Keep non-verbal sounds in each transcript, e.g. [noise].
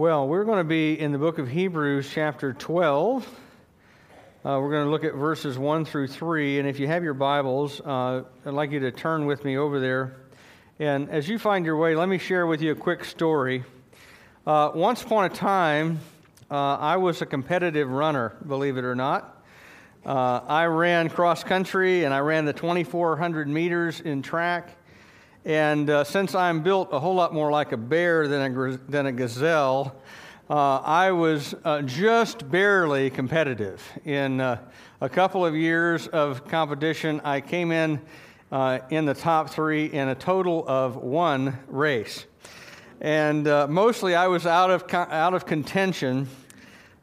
Well, we're going to be in the book of Hebrews, chapter 12. Uh, we're going to look at verses 1 through 3. And if you have your Bibles, uh, I'd like you to turn with me over there. And as you find your way, let me share with you a quick story. Uh, once upon a time, uh, I was a competitive runner, believe it or not. Uh, I ran cross country and I ran the 2,400 meters in track. And uh, since I'm built a whole lot more like a bear than a, than a gazelle, uh, I was uh, just barely competitive. In uh, a couple of years of competition, I came in uh, in the top three in a total of one race. And uh, mostly I was out of, out of contention.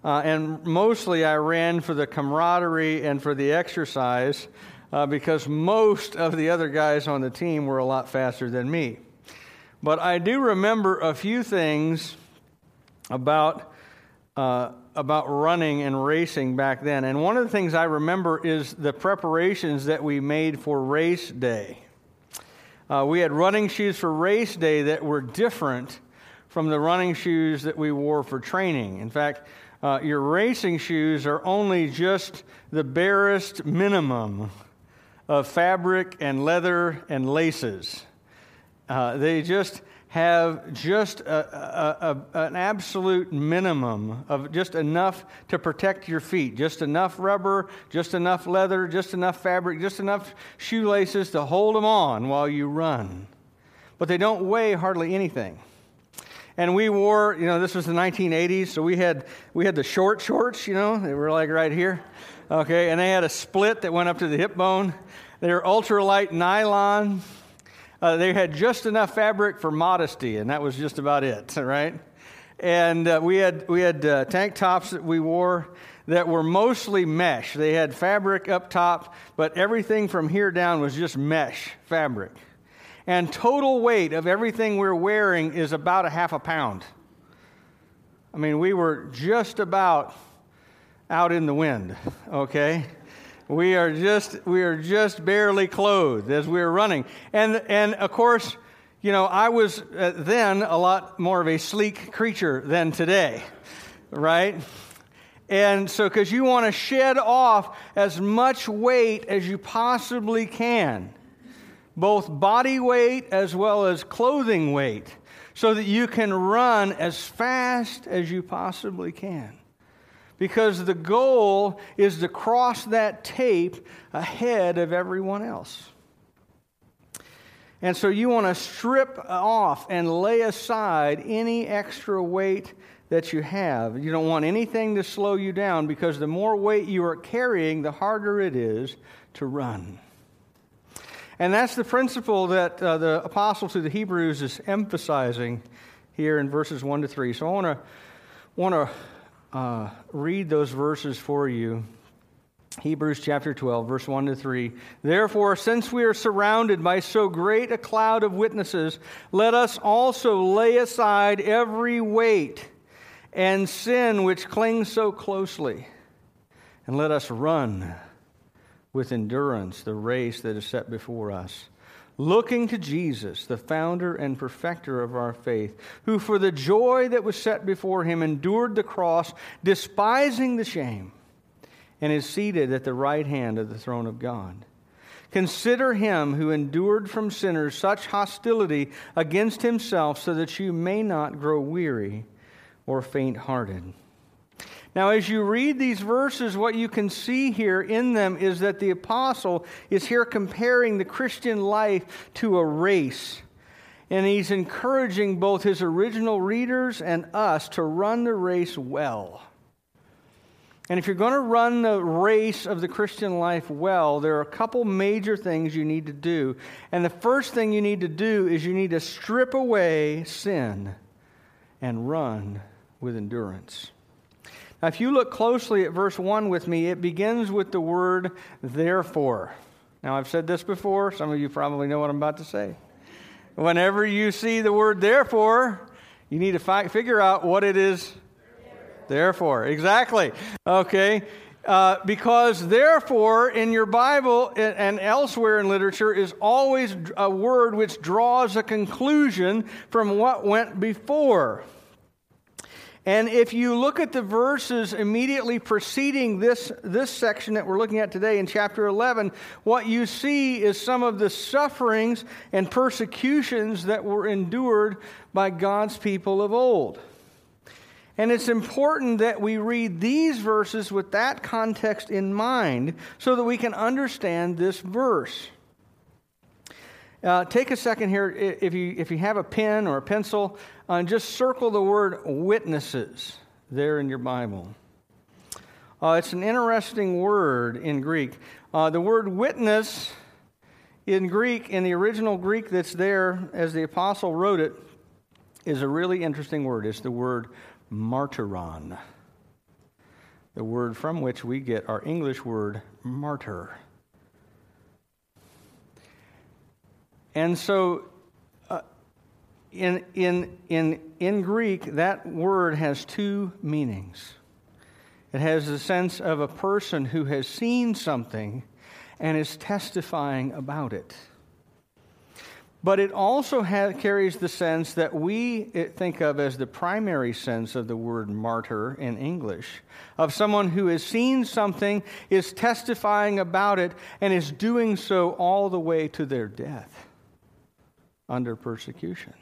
and mostly I ran for the camaraderie and for the exercise uh, because most of the other guys on the team were a lot faster than me. But I do remember a few things about, uh, about running and racing back then. And one of the things I remember is the preparations that we made for race day. Uh, we had running shoes for race day that were different from the running shoes that we wore for training. In fact, uh, your racing shoes are only just the barest minimum of fabric and leather and laces. Uh, they just have just a, a, a, an absolute minimum of just enough to protect your feet, just enough rubber, just enough leather, just enough fabric, just enough shoelaces to hold them on while you run. But they don't weigh hardly anything. And we wore, you know, this was the 1980s, so we had we had the short shorts, you know, they were like right here. Okay, and they had a split that went up to the hip bone. They were ultralight nylon. Uh, they had just enough fabric for modesty, and that was just about it, [laughs] right? And uh, we had, we had uh, tank tops that we wore that were mostly mesh. They had fabric up top, but everything from here down was just mesh fabric. And total weight of everything we're wearing is about a half a pound. I mean, we were just about out in the wind, okay? We are just we are just barely clothed as we are running. And and of course, you know, I was uh, then a lot more of a sleek creature than today, right? And so cuz you want to shed off as much weight as you possibly can. Both body weight as well as clothing weight so that you can run as fast as you possibly can because the goal is to cross that tape ahead of everyone else. And so you want to strip off and lay aside any extra weight that you have. You don't want anything to slow you down because the more weight you are carrying, the harder it is to run. And that's the principle that uh, the apostle to the Hebrews is emphasizing here in verses 1 to 3. So I want to want to uh, read those verses for you. Hebrews chapter 12, verse 1 to 3. Therefore, since we are surrounded by so great a cloud of witnesses, let us also lay aside every weight and sin which clings so closely, and let us run with endurance the race that is set before us looking to Jesus, the founder and perfecter of our faith, who for the joy that was set before him endured the cross, despising the shame, and is seated at the right hand of the throne of God. Consider him who endured from sinners such hostility against himself, so that you may not grow weary or faint hearted. Now, as you read these verses, what you can see here in them is that the apostle is here comparing the Christian life to a race. And he's encouraging both his original readers and us to run the race well. And if you're going to run the race of the Christian life well, there are a couple major things you need to do. And the first thing you need to do is you need to strip away sin and run with endurance. Now, if you look closely at verse 1 with me, it begins with the word therefore. Now, I've said this before. Some of you probably know what I'm about to say. Whenever you see the word therefore, you need to fi- figure out what it is. Therefore, exactly. Okay. Uh, because therefore, in your Bible and elsewhere in literature, is always a word which draws a conclusion from what went before. And if you look at the verses immediately preceding this, this section that we're looking at today in chapter 11, what you see is some of the sufferings and persecutions that were endured by God's people of old. And it's important that we read these verses with that context in mind so that we can understand this verse. Uh, take a second here, if you, if you have a pen or a pencil, uh, and just circle the word witnesses there in your Bible. Uh, it's an interesting word in Greek. Uh, the word witness in Greek, in the original Greek that's there as the apostle wrote it, is a really interesting word. It's the word martyron, the word from which we get our English word martyr. And so, uh, in, in, in, in Greek, that word has two meanings. It has the sense of a person who has seen something and is testifying about it. But it also carries the sense that we think of as the primary sense of the word martyr in English of someone who has seen something, is testifying about it, and is doing so all the way to their death under persecution.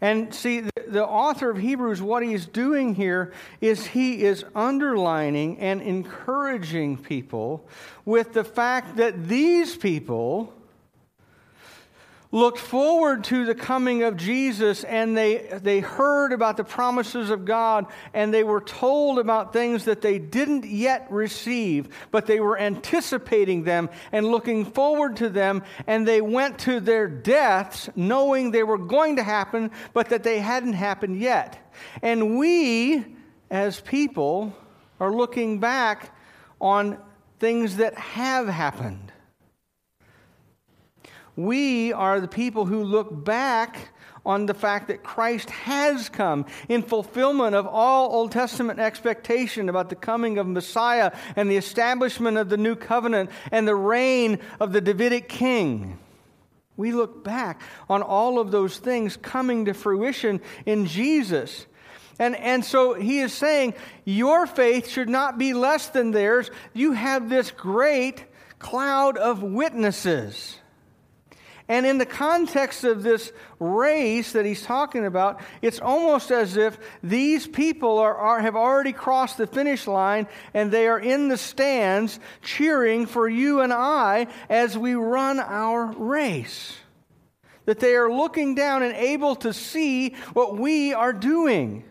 And see, the, author of Hebrews, what he's doing here is he is underlining and encouraging people with the fact that these people looked forward to the coming of Jesus and they, they heard about the promises of God and they were told about things that they didn't yet receive, but they were anticipating them and looking forward to them. And they went to their deaths knowing they were going to happen, but that they hadn't happened yet. And we, as people, are looking back on things that have happened. We are the people who look back on the fact that Christ has come in fulfillment of all Old Testament expectation about the coming of Messiah and the establishment of the new covenant and the reign of the Davidic king. We look back on all of those things coming to fruition in Jesus. And, and so he is saying, Your faith should not be less than theirs. You have this great cloud of witnesses. And in the context of this race that he's talking about, it's almost as if these people are, are, have already crossed the finish line and they are in the stands cheering for you and I as we run our race. That they are looking down and able to see what we are doing.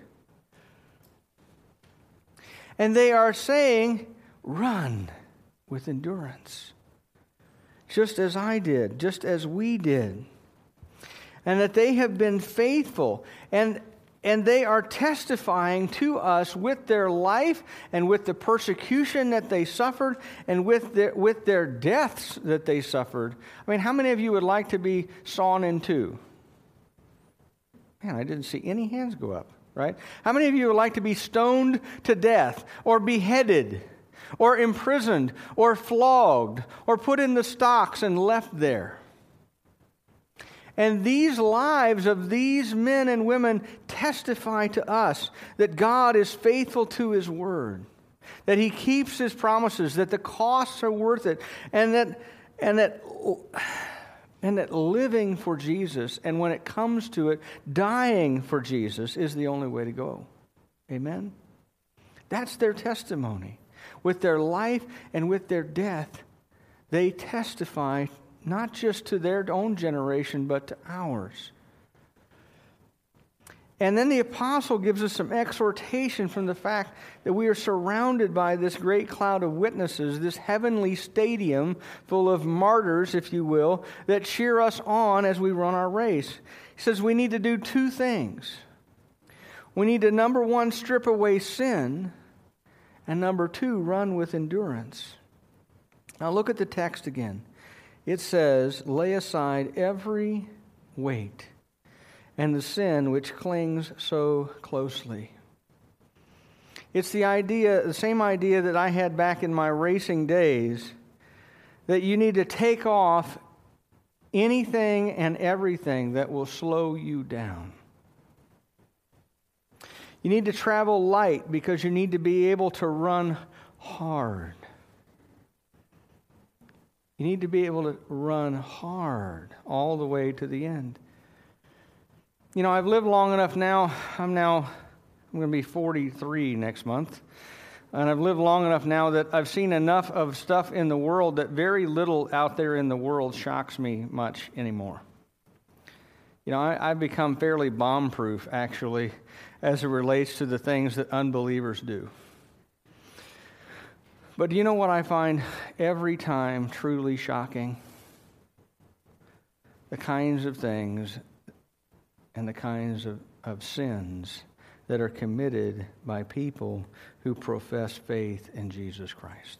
And they are saying, Run with endurance just as I did, just as we did. And that they have been faithful. And, and they are testifying to us with their life and with the persecution that they suffered and with their, with their deaths that they suffered. I mean, how many of you would like to be sawn in two? Man, I didn't see any hands go up, right? How many of you would like to be stoned to death or beheaded? Or imprisoned, or flogged, or put in the stocks and left there. And these lives of these men and women testify to us that God is faithful to His word, that He keeps His promises, that the costs are worth it, and that, and that, and that living for Jesus, and when it comes to it, dying for Jesus is the only way to go. Amen? That's their testimony with their life and with their death, they testify not just to their own generation, but to ours. And then the apostle gives us some exhortation from the fact that we are surrounded by this great cloud of witnesses, this heavenly stadium full of martyrs, if you will, that cheer us on as we run our race. He says we need to do two things. We need to, number one, strip away sin and number two, run with endurance. Now look at the text again. It says, lay aside every weight and the sin which clings so closely. It's the idea, the same idea that I had back in my racing days, that you need to take off anything and everything that will slow you down. You need to travel light because you need to be able to run hard. You need to be able to run hard all the way to the end. You know, I've lived long enough now. I'm now, I'm going to be 43 next month. And I've lived long enough now that I've seen enough of stuff in the world that very little out there in the world shocks me much anymore. You know, I, have become fairly bomb proof, actually, as it relates to the things that unbelievers do. But do you know what I find every time truly shocking? The kinds of things and the kinds of, of sins that are committed by people who profess faith in Jesus Christ.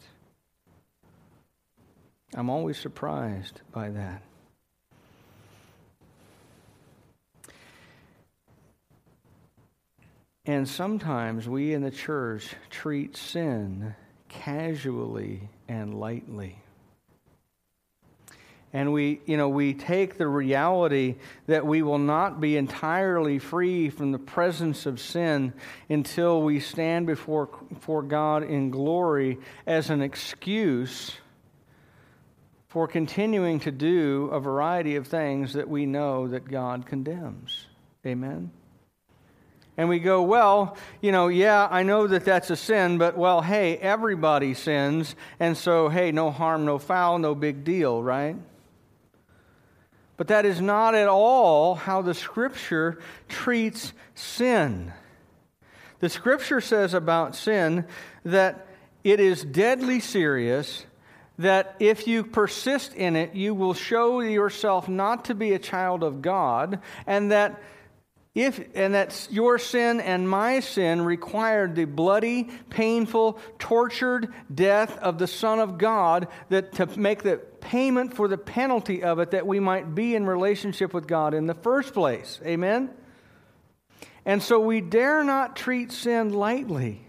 I'm always surprised by that. And sometimes we in the church treat sin casually and lightly. And we, you know, we take the reality that we will not be entirely free from the presence of sin until we stand before, before God in glory as an excuse for continuing to do a variety of things that we know that God condemns. Amen? And we go, well, you know, yeah, I know that that's a sin, but well, hey, everybody sins, and so, hey, no harm, no foul, no big deal, right? But that is not at all how the Scripture treats sin. The Scripture says about sin that it is deadly serious, that if you persist in it, you will show yourself not to be a child of God, and that if, and that your sin and my sin required the bloody, painful, tortured death of the Son of God that to make the payment for the penalty of it that we might be in relationship with God in the first place. Amen? And so we dare not treat sin lightly.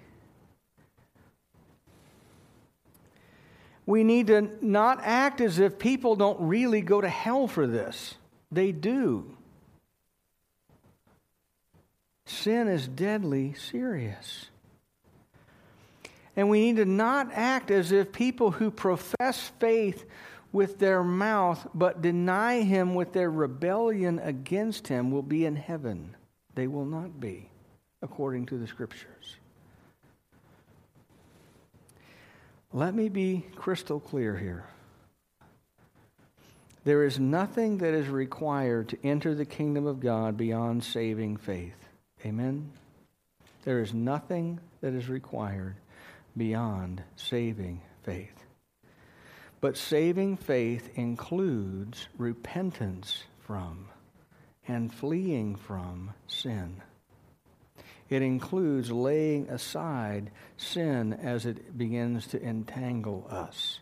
We need to not act as if people don't really go to hell for this. They do. Sin is deadly serious. And we need to not act as if people who profess faith with their mouth but deny him with their rebellion against him will be in heaven. They will not be, according to the scriptures. Let me be crystal clear here. There is nothing that is required to enter the kingdom of God beyond saving faith. Amen? There is nothing that is required beyond saving faith. But saving faith includes repentance from and fleeing from sin. It includes laying aside sin as it begins to entangle us.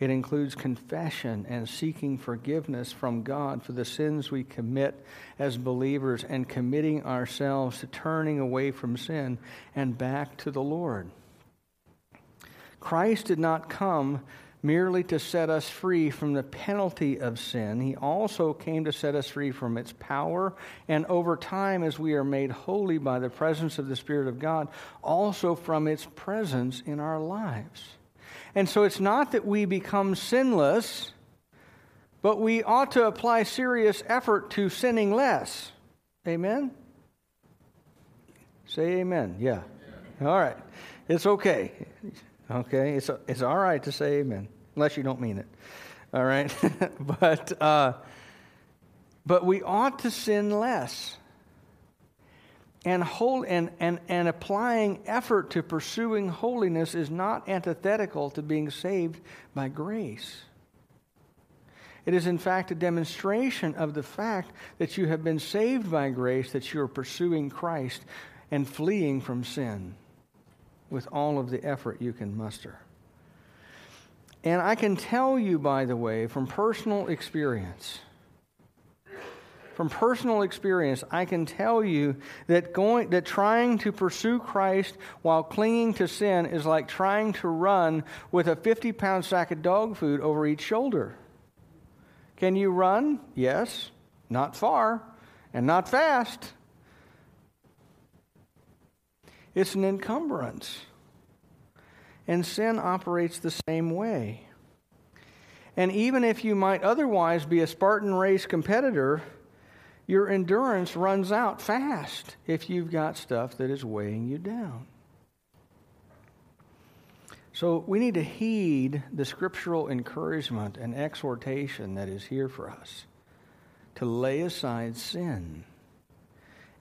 It includes confession and seeking forgiveness from God for the sins we commit as believers and committing ourselves to turning away from sin and back to the Lord. Christ did not come merely to set us free from the penalty of sin. He also came to set us free from its power, and over time, as we are made holy by the presence of the Spirit of God, also from its presence in our lives. And so it's not that we become sinless, but we ought to apply serious effort to sinning less. Amen? Say amen. Yeah. All right. It's okay. Okay. It's, it's all right to say amen, unless you don't mean it. All right. [laughs] but, uh, but we ought to sin less and, whole, and, and, and applying effort to pursuing holiness is not antithetical to being saved by grace. It is, in fact, a demonstration of the fact that you have been saved by grace, that you are pursuing Christ and fleeing from sin with all of the effort you can muster. And I can tell you, by the way, from personal experience, from personal experience, I can tell you that going that trying to pursue Christ while clinging to sin is like trying to run with a 50 pound sack of dog food over each shoulder. Can you run? Yes. Not far and not fast. it's an encumbrance. And sin operates the same way. And even if you might otherwise be a Spartan race competitor, your endurance runs out fast if you've got stuff that is weighing you down. So we need to heed the scriptural encouragement and exhortation that is here for us to lay aside sin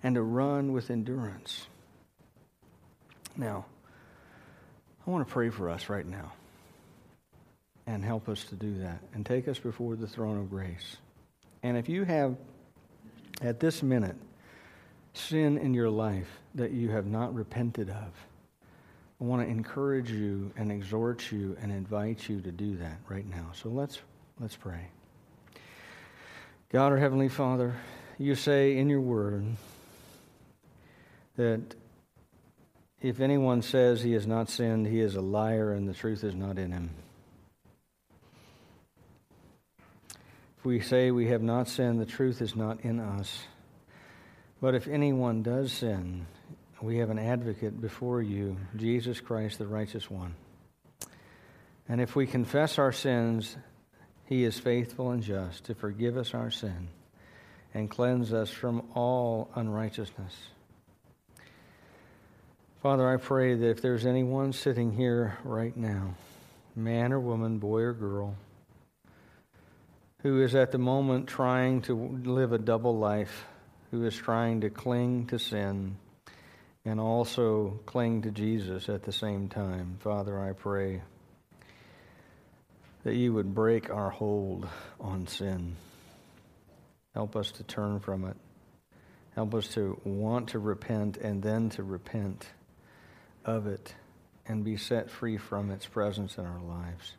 and to run with endurance. Now, I want to pray for us right now and help us to do that and take us before the throne of grace. And if you have, at this minute, sin in your life that you have not repented of, I want to encourage you and exhort you and invite you to do that right now. So let's let's pray. God our heavenly Father, you say in your word that if anyone says he has not sinned, he is a liar and the truth is not in him. We say we have not sinned, the truth is not in us. But if anyone does sin, we have an advocate before you, Jesus Christ, the righteous one. And if we confess our sins, he is faithful and just to forgive us our sin and cleanse us from all unrighteousness. Father, I pray that if there's anyone sitting here right now, man or woman, boy or girl, who is at the moment trying to live a double life, who is trying to cling to sin, and also cling to Jesus at the same time. Father, I pray that you would break our hold on sin. Help us to turn from it. Help us to want to repent and then to repent of it and be set free from its presence in our lives.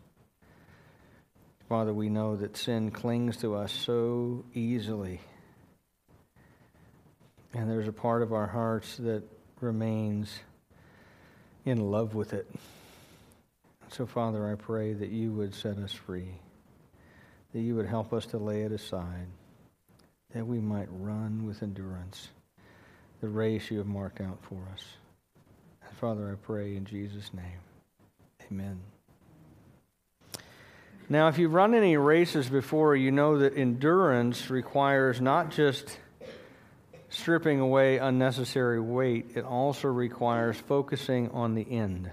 Father, we know that sin clings to us so easily. And there's a part of our hearts that remains in love with it. So, Father, I pray that you would set us free, that you would help us to lay it aside, that we might run with endurance the race you have marked out for us. And Father, I pray in Jesus' name. Amen. Now, if you've run any races before, you know that endurance requires not just stripping away unnecessary weight, it also requires focusing on the end.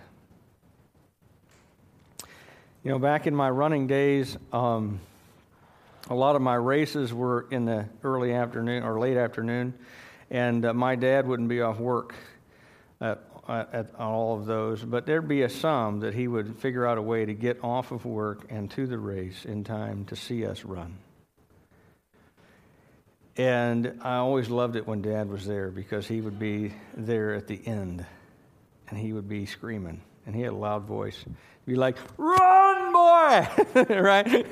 You know, back in my running days, um, a lot of my races were in the early afternoon or late afternoon, and uh, my dad wouldn't be off work at, at all of those, but there'd be a sum that he would figure out a way to get off of work and to the race in time to see us run. And I always loved it when Dad was there because he would be there at the end and he would be screaming. And he had a loud voice. He'd be like, Run, boy! [laughs] right?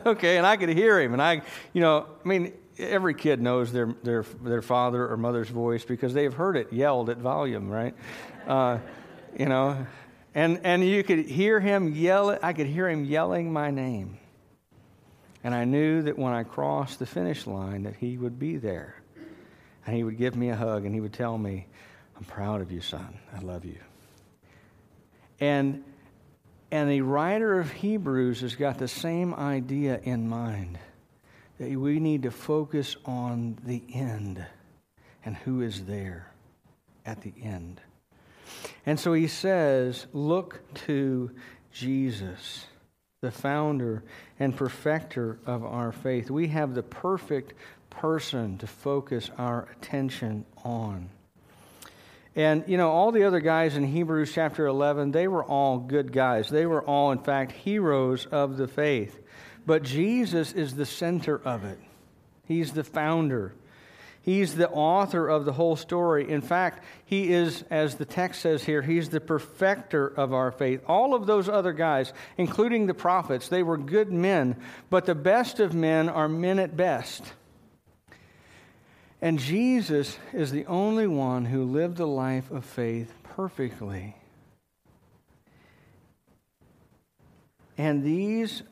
[laughs] okay, and I could hear him. And I, you know, I mean, every kid knows their, their, their father or mother's voice because they've heard it yelled at volume, right? Uh, you know, and, and you could hear him yell, I could hear him yelling my name. And I knew that when I crossed the finish line that he would be there. And he would give me a hug and he would tell me, I'm proud of you, son. I love you. And and the writer of Hebrews has got the same idea in mind that we need to focus on the end and who is there at the end. And so he says, look to Jesus the founder and perfecter of our faith. We have the perfect person to focus our attention on. And, you know, all the other guys in Hebrews chapter 11, they were all good guys. They were all, in fact, heroes of the faith. But Jesus is the center of it, He's the founder. He's the author of the whole story. In fact, he is, as the text says here, he's the perfecter of our faith. All of those other guys, including the prophets, they were good men, but the best of men are men at best. And Jesus is the only one who lived a life of faith perfectly. And these,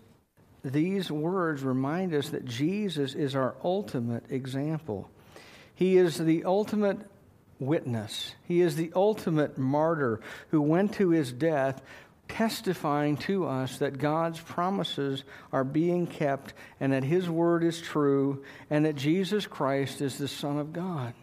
these words remind us that Jesus is our ultimate example. He is the ultimate witness. He is the ultimate martyr who went to his death testifying to us that God's promises are being kept and that his word is true and that Jesus Christ is the Son of God.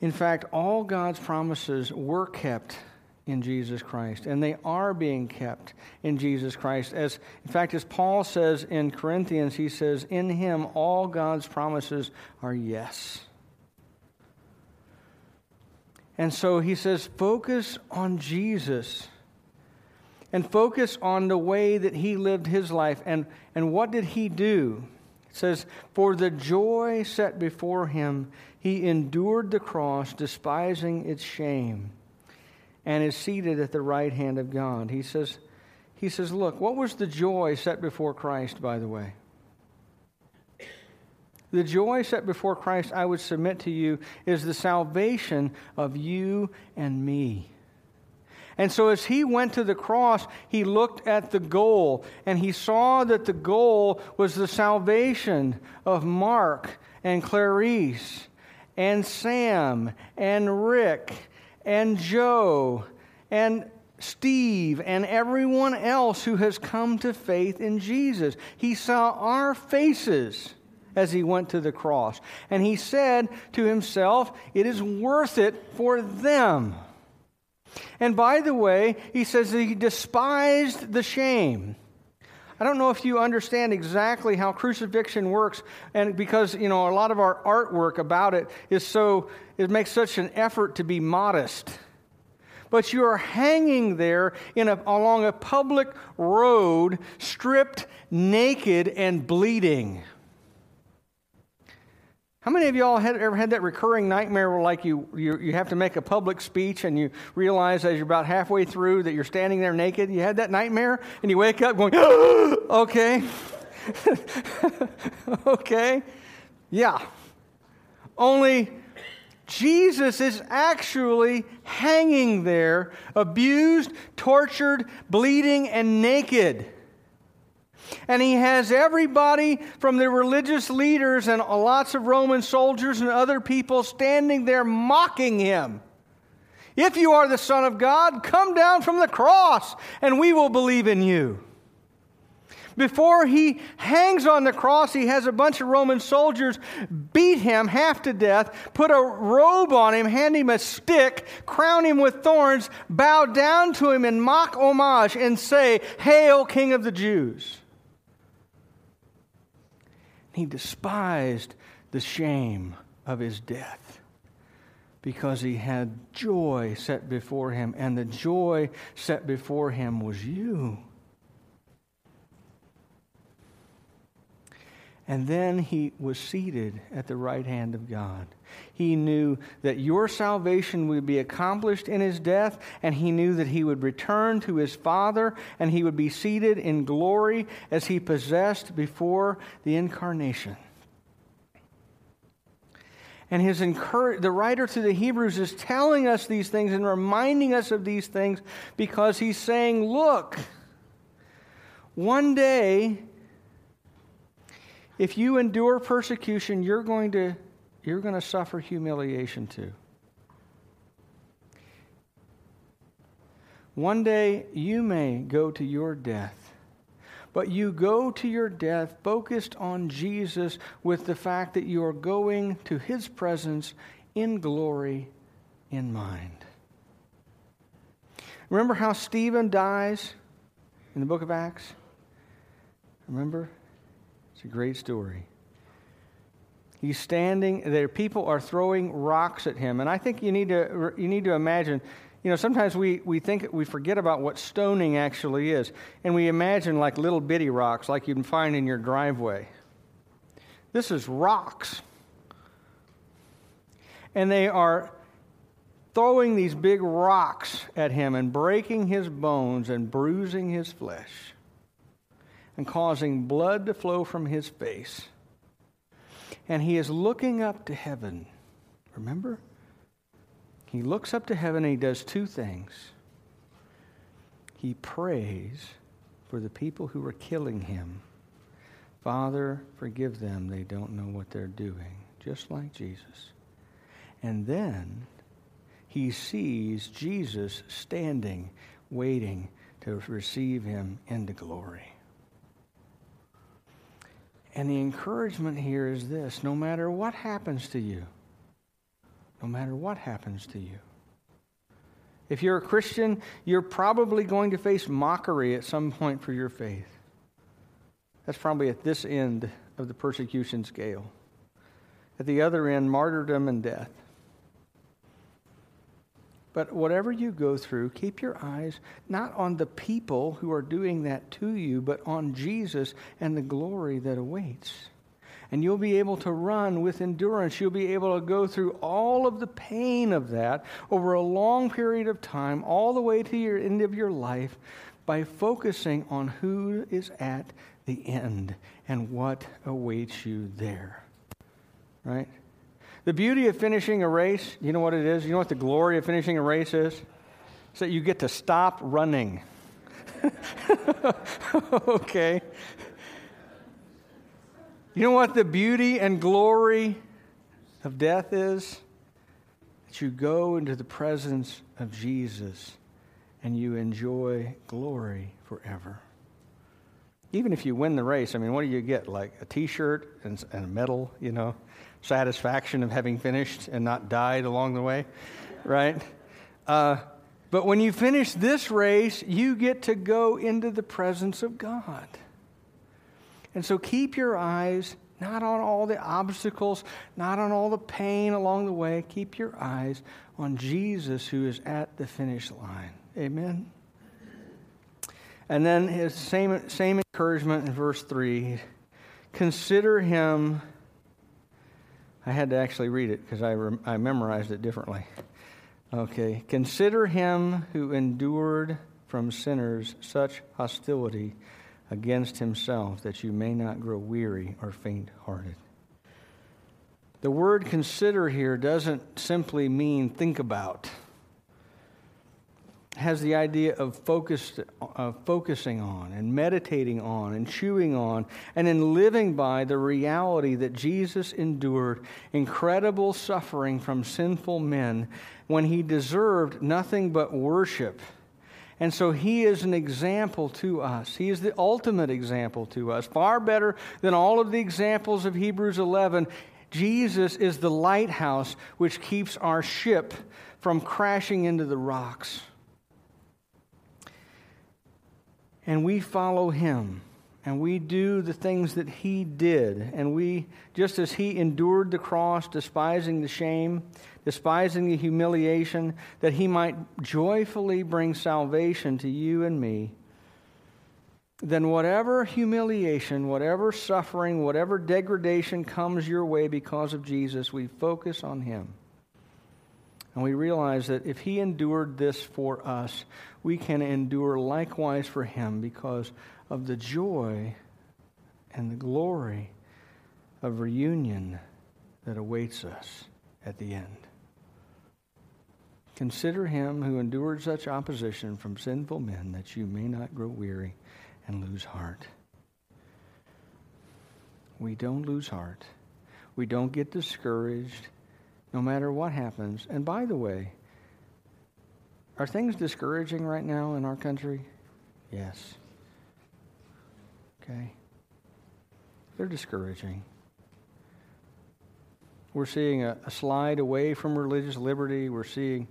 In fact, all God's promises were kept in Jesus Christ, and they are being kept in Jesus Christ. As in fact, as Paul says in Corinthians, he says, "In him all God's promises are yes." And so he says, focus on Jesus and focus on the way that he lived his life. And, and what did he do? It says, For the joy set before him, he endured the cross, despising its shame, and is seated at the right hand of God. He says, he says, Look, what was the joy set before Christ, by the way? The joy set before Christ, I would submit to you, is the salvation of you and me. And so, as he went to the cross, he looked at the goal and he saw that the goal was the salvation of Mark and Clarice and Sam and Rick and Joe and Steve and everyone else who has come to faith in Jesus. He saw our faces as he went to the cross. And he said to himself, It is worth it for them. And by the way, he says that he despised the shame. I don't know if you understand exactly how crucifixion works, and because you know a lot of our artwork about it is so it makes such an effort to be modest. But you are hanging there in a, along a public road, stripped, naked, and bleeding. How many of y'all had ever had that recurring nightmare where, like, you, you, you have to make a public speech and you realize as you're about halfway through that you're standing there naked? You had that nightmare and you wake up going, [gasps] okay. [laughs] okay. Yeah. Only Jesus is actually hanging there, abused, tortured, bleeding, and naked. And he has everybody from the religious leaders and lots of Roman soldiers and other people standing there mocking him. If you are the Son of God, come down from the cross and we will believe in you. Before he hangs on the cross, he has a bunch of Roman soldiers beat him half to death, put a robe on him, hand him a stick, crown him with thorns, bow down to him in mock homage, and say, Hail, King of the Jews. He despised the shame of his death because he had joy set before him, and the joy set before him was you. And then he was seated at the right hand of God. He knew that your salvation would be accomplished in his death, and he knew that he would return to his Father and he would be seated in glory as he possessed before the incarnation. And his encourage, the writer to the Hebrews is telling us these things and reminding us of these things because he's saying, Look, one day if you endure persecution, you're going to, you're going to suffer humiliation too. One day you may go to your death, but you go to your death focused on Jesus with the fact that you are going to his presence in glory in mind. Remember how Stephen dies in the book of Acts? Remember? A great story. He's standing there. People are throwing rocks at him. And I think you need to, you need to imagine, you know, sometimes we, we think we forget about what stoning actually is. And we imagine like little bitty rocks like you can find in your driveway. This is rocks. And they are throwing these big rocks at him and breaking his bones and bruising his flesh and causing blood to flow from his face. And he is looking up to heaven. Remember? He looks up to heaven and he does two things. He prays for the people who are killing him. Father, forgive them. They don't know what they're doing. Just like Jesus. And then he sees Jesus standing, waiting to receive him into glory. And the encouragement here is this no matter what happens to you, no matter what happens to you, if you're a Christian, you're probably going to face mockery at some point for your faith. That's probably at this end of the persecution scale. At the other end, martyrdom and death. But whatever you go through, keep your eyes not on the people who are doing that to you, but on Jesus and the glory that awaits. And you'll be able to run with endurance. You'll be able to go through all of the pain of that over a long period of time, all the way to your end of your life, by focusing on who is at the end and what awaits you there. Right? The beauty of finishing a race, you know what it is? You know what the glory of finishing a race is? It's that you get to stop running. [laughs] okay. You know what the beauty and glory of death is? That you go into the presence of Jesus and you enjoy glory forever. Even if you win the race, I mean, what do you get? Like a t shirt and, and a medal, you know? Satisfaction of having finished and not died along the way, right? Uh, but when you finish this race, you get to go into the presence of God. And so keep your eyes not on all the obstacles, not on all the pain along the way. Keep your eyes on Jesus who is at the finish line. Amen. And then his same, same encouragement in verse 3 consider him I had to actually read it because I, rem- I memorized it differently. Okay. Consider him who endured from sinners such hostility against himself that you may not grow weary or faint hearted. The word consider here doesn't simply mean think about has the idea of focused, uh, focusing on and meditating on and chewing on and in living by the reality that Jesus endured incredible suffering from sinful men when he deserved nothing but worship. And so he is an example to us. He is the ultimate example to us. Far better than all of the examples of Hebrews 11. Jesus is the lighthouse which keeps our ship from crashing into the rocks. And we follow him. And we do the things that he did. And we just as he endured the cross despising the shame despising the humiliation that he might joyfully bring salvation to you and me then whatever humiliation whatever suffering whatever degradation comes your way because of Jesus we focus on him and we realize that if he endured this for us, we can endure likewise for him because of the joy and the glory of reunion that awaits us at the end. Consider him who endured such opposition from sinful men that you may not grow weary and lose heart. We don't lose heart. We don't get discouraged no matter what happens. And by the way, are things discouraging right now in our country? Yes. Okay. They're discouraging. We're seeing a, a, slide away from religious liberty. We're seeing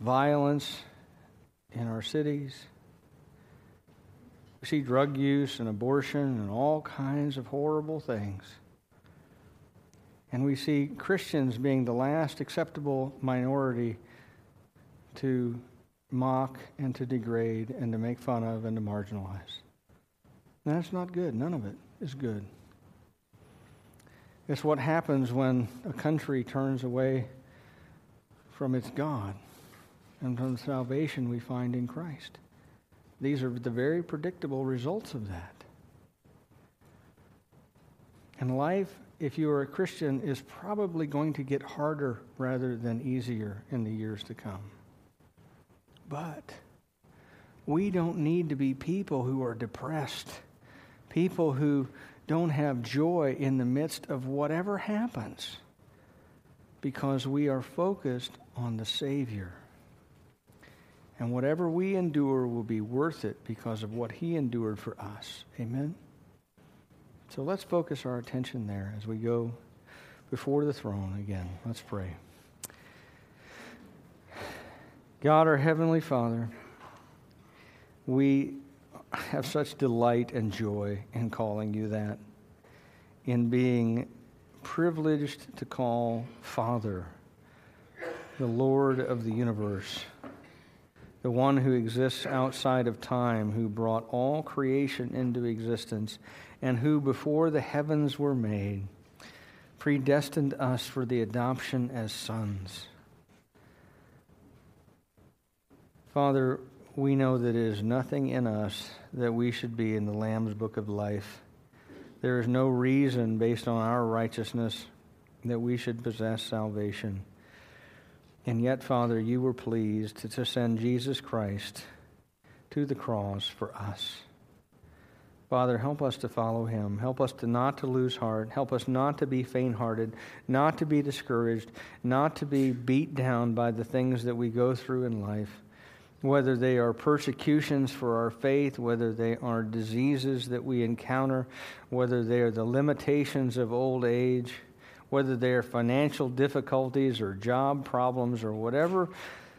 violence in our cities. We see drug use and abortion and all kinds of horrible things. And we see Christians being the last acceptable minority to mock and to degrade and to make fun of and to marginalize. And that's not good. None of it is good. It's what happens when a country turns away from its God and from the salvation we find in Christ. These are the very predictable results of that. And life if you are a Christian, is probably going to get harder rather than easier in the years to come. But we don't need to be people who are depressed, people who don't have joy in the midst of whatever happens. because we are focused on the Savior. And whatever we endure will be worth it because of what He endured for us. Amen? So let's focus our attention there as we go before the throne again. Let's pray. God, our Heavenly Father, we have such delight and joy in calling you that, in being privileged to call Father, the Lord of the universe, the one who exists outside of time, who brought all creation into existence, and who, before the heavens were made, predestined us for the adoption as sons. Father, we know that it is nothing in us that we should be in the Lamb's book of life. There is no reason based on our righteousness that we should possess salvation. And yet, Father, you were pleased to send Jesus Christ to the cross for us. Father, help us to follow him. Help us to not to lose heart. Help us not to be faint-hearted, not to be discouraged, not to be beat down by the things that we go through in life whether they are persecutions for our faith, whether they are diseases that we encounter, whether they are the limitations of old age, whether they are financial difficulties or job problems or whatever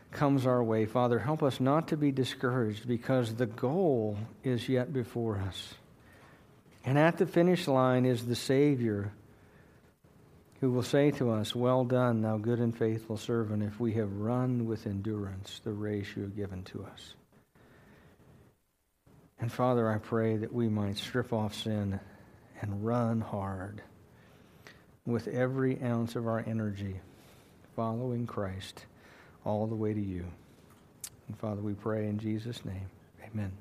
comes our way. Father, help us not to be discouraged because the goal is yet before us. And at the finish line is the Savior who will say to us, Well done, thou good and faithful servant, if we have run with endurance the race you have given to us. And Father, I pray that we might strip off sin and run hard with every ounce of our energy, following Christ all the way to you. And Father, we pray in Jesus' name. Amen.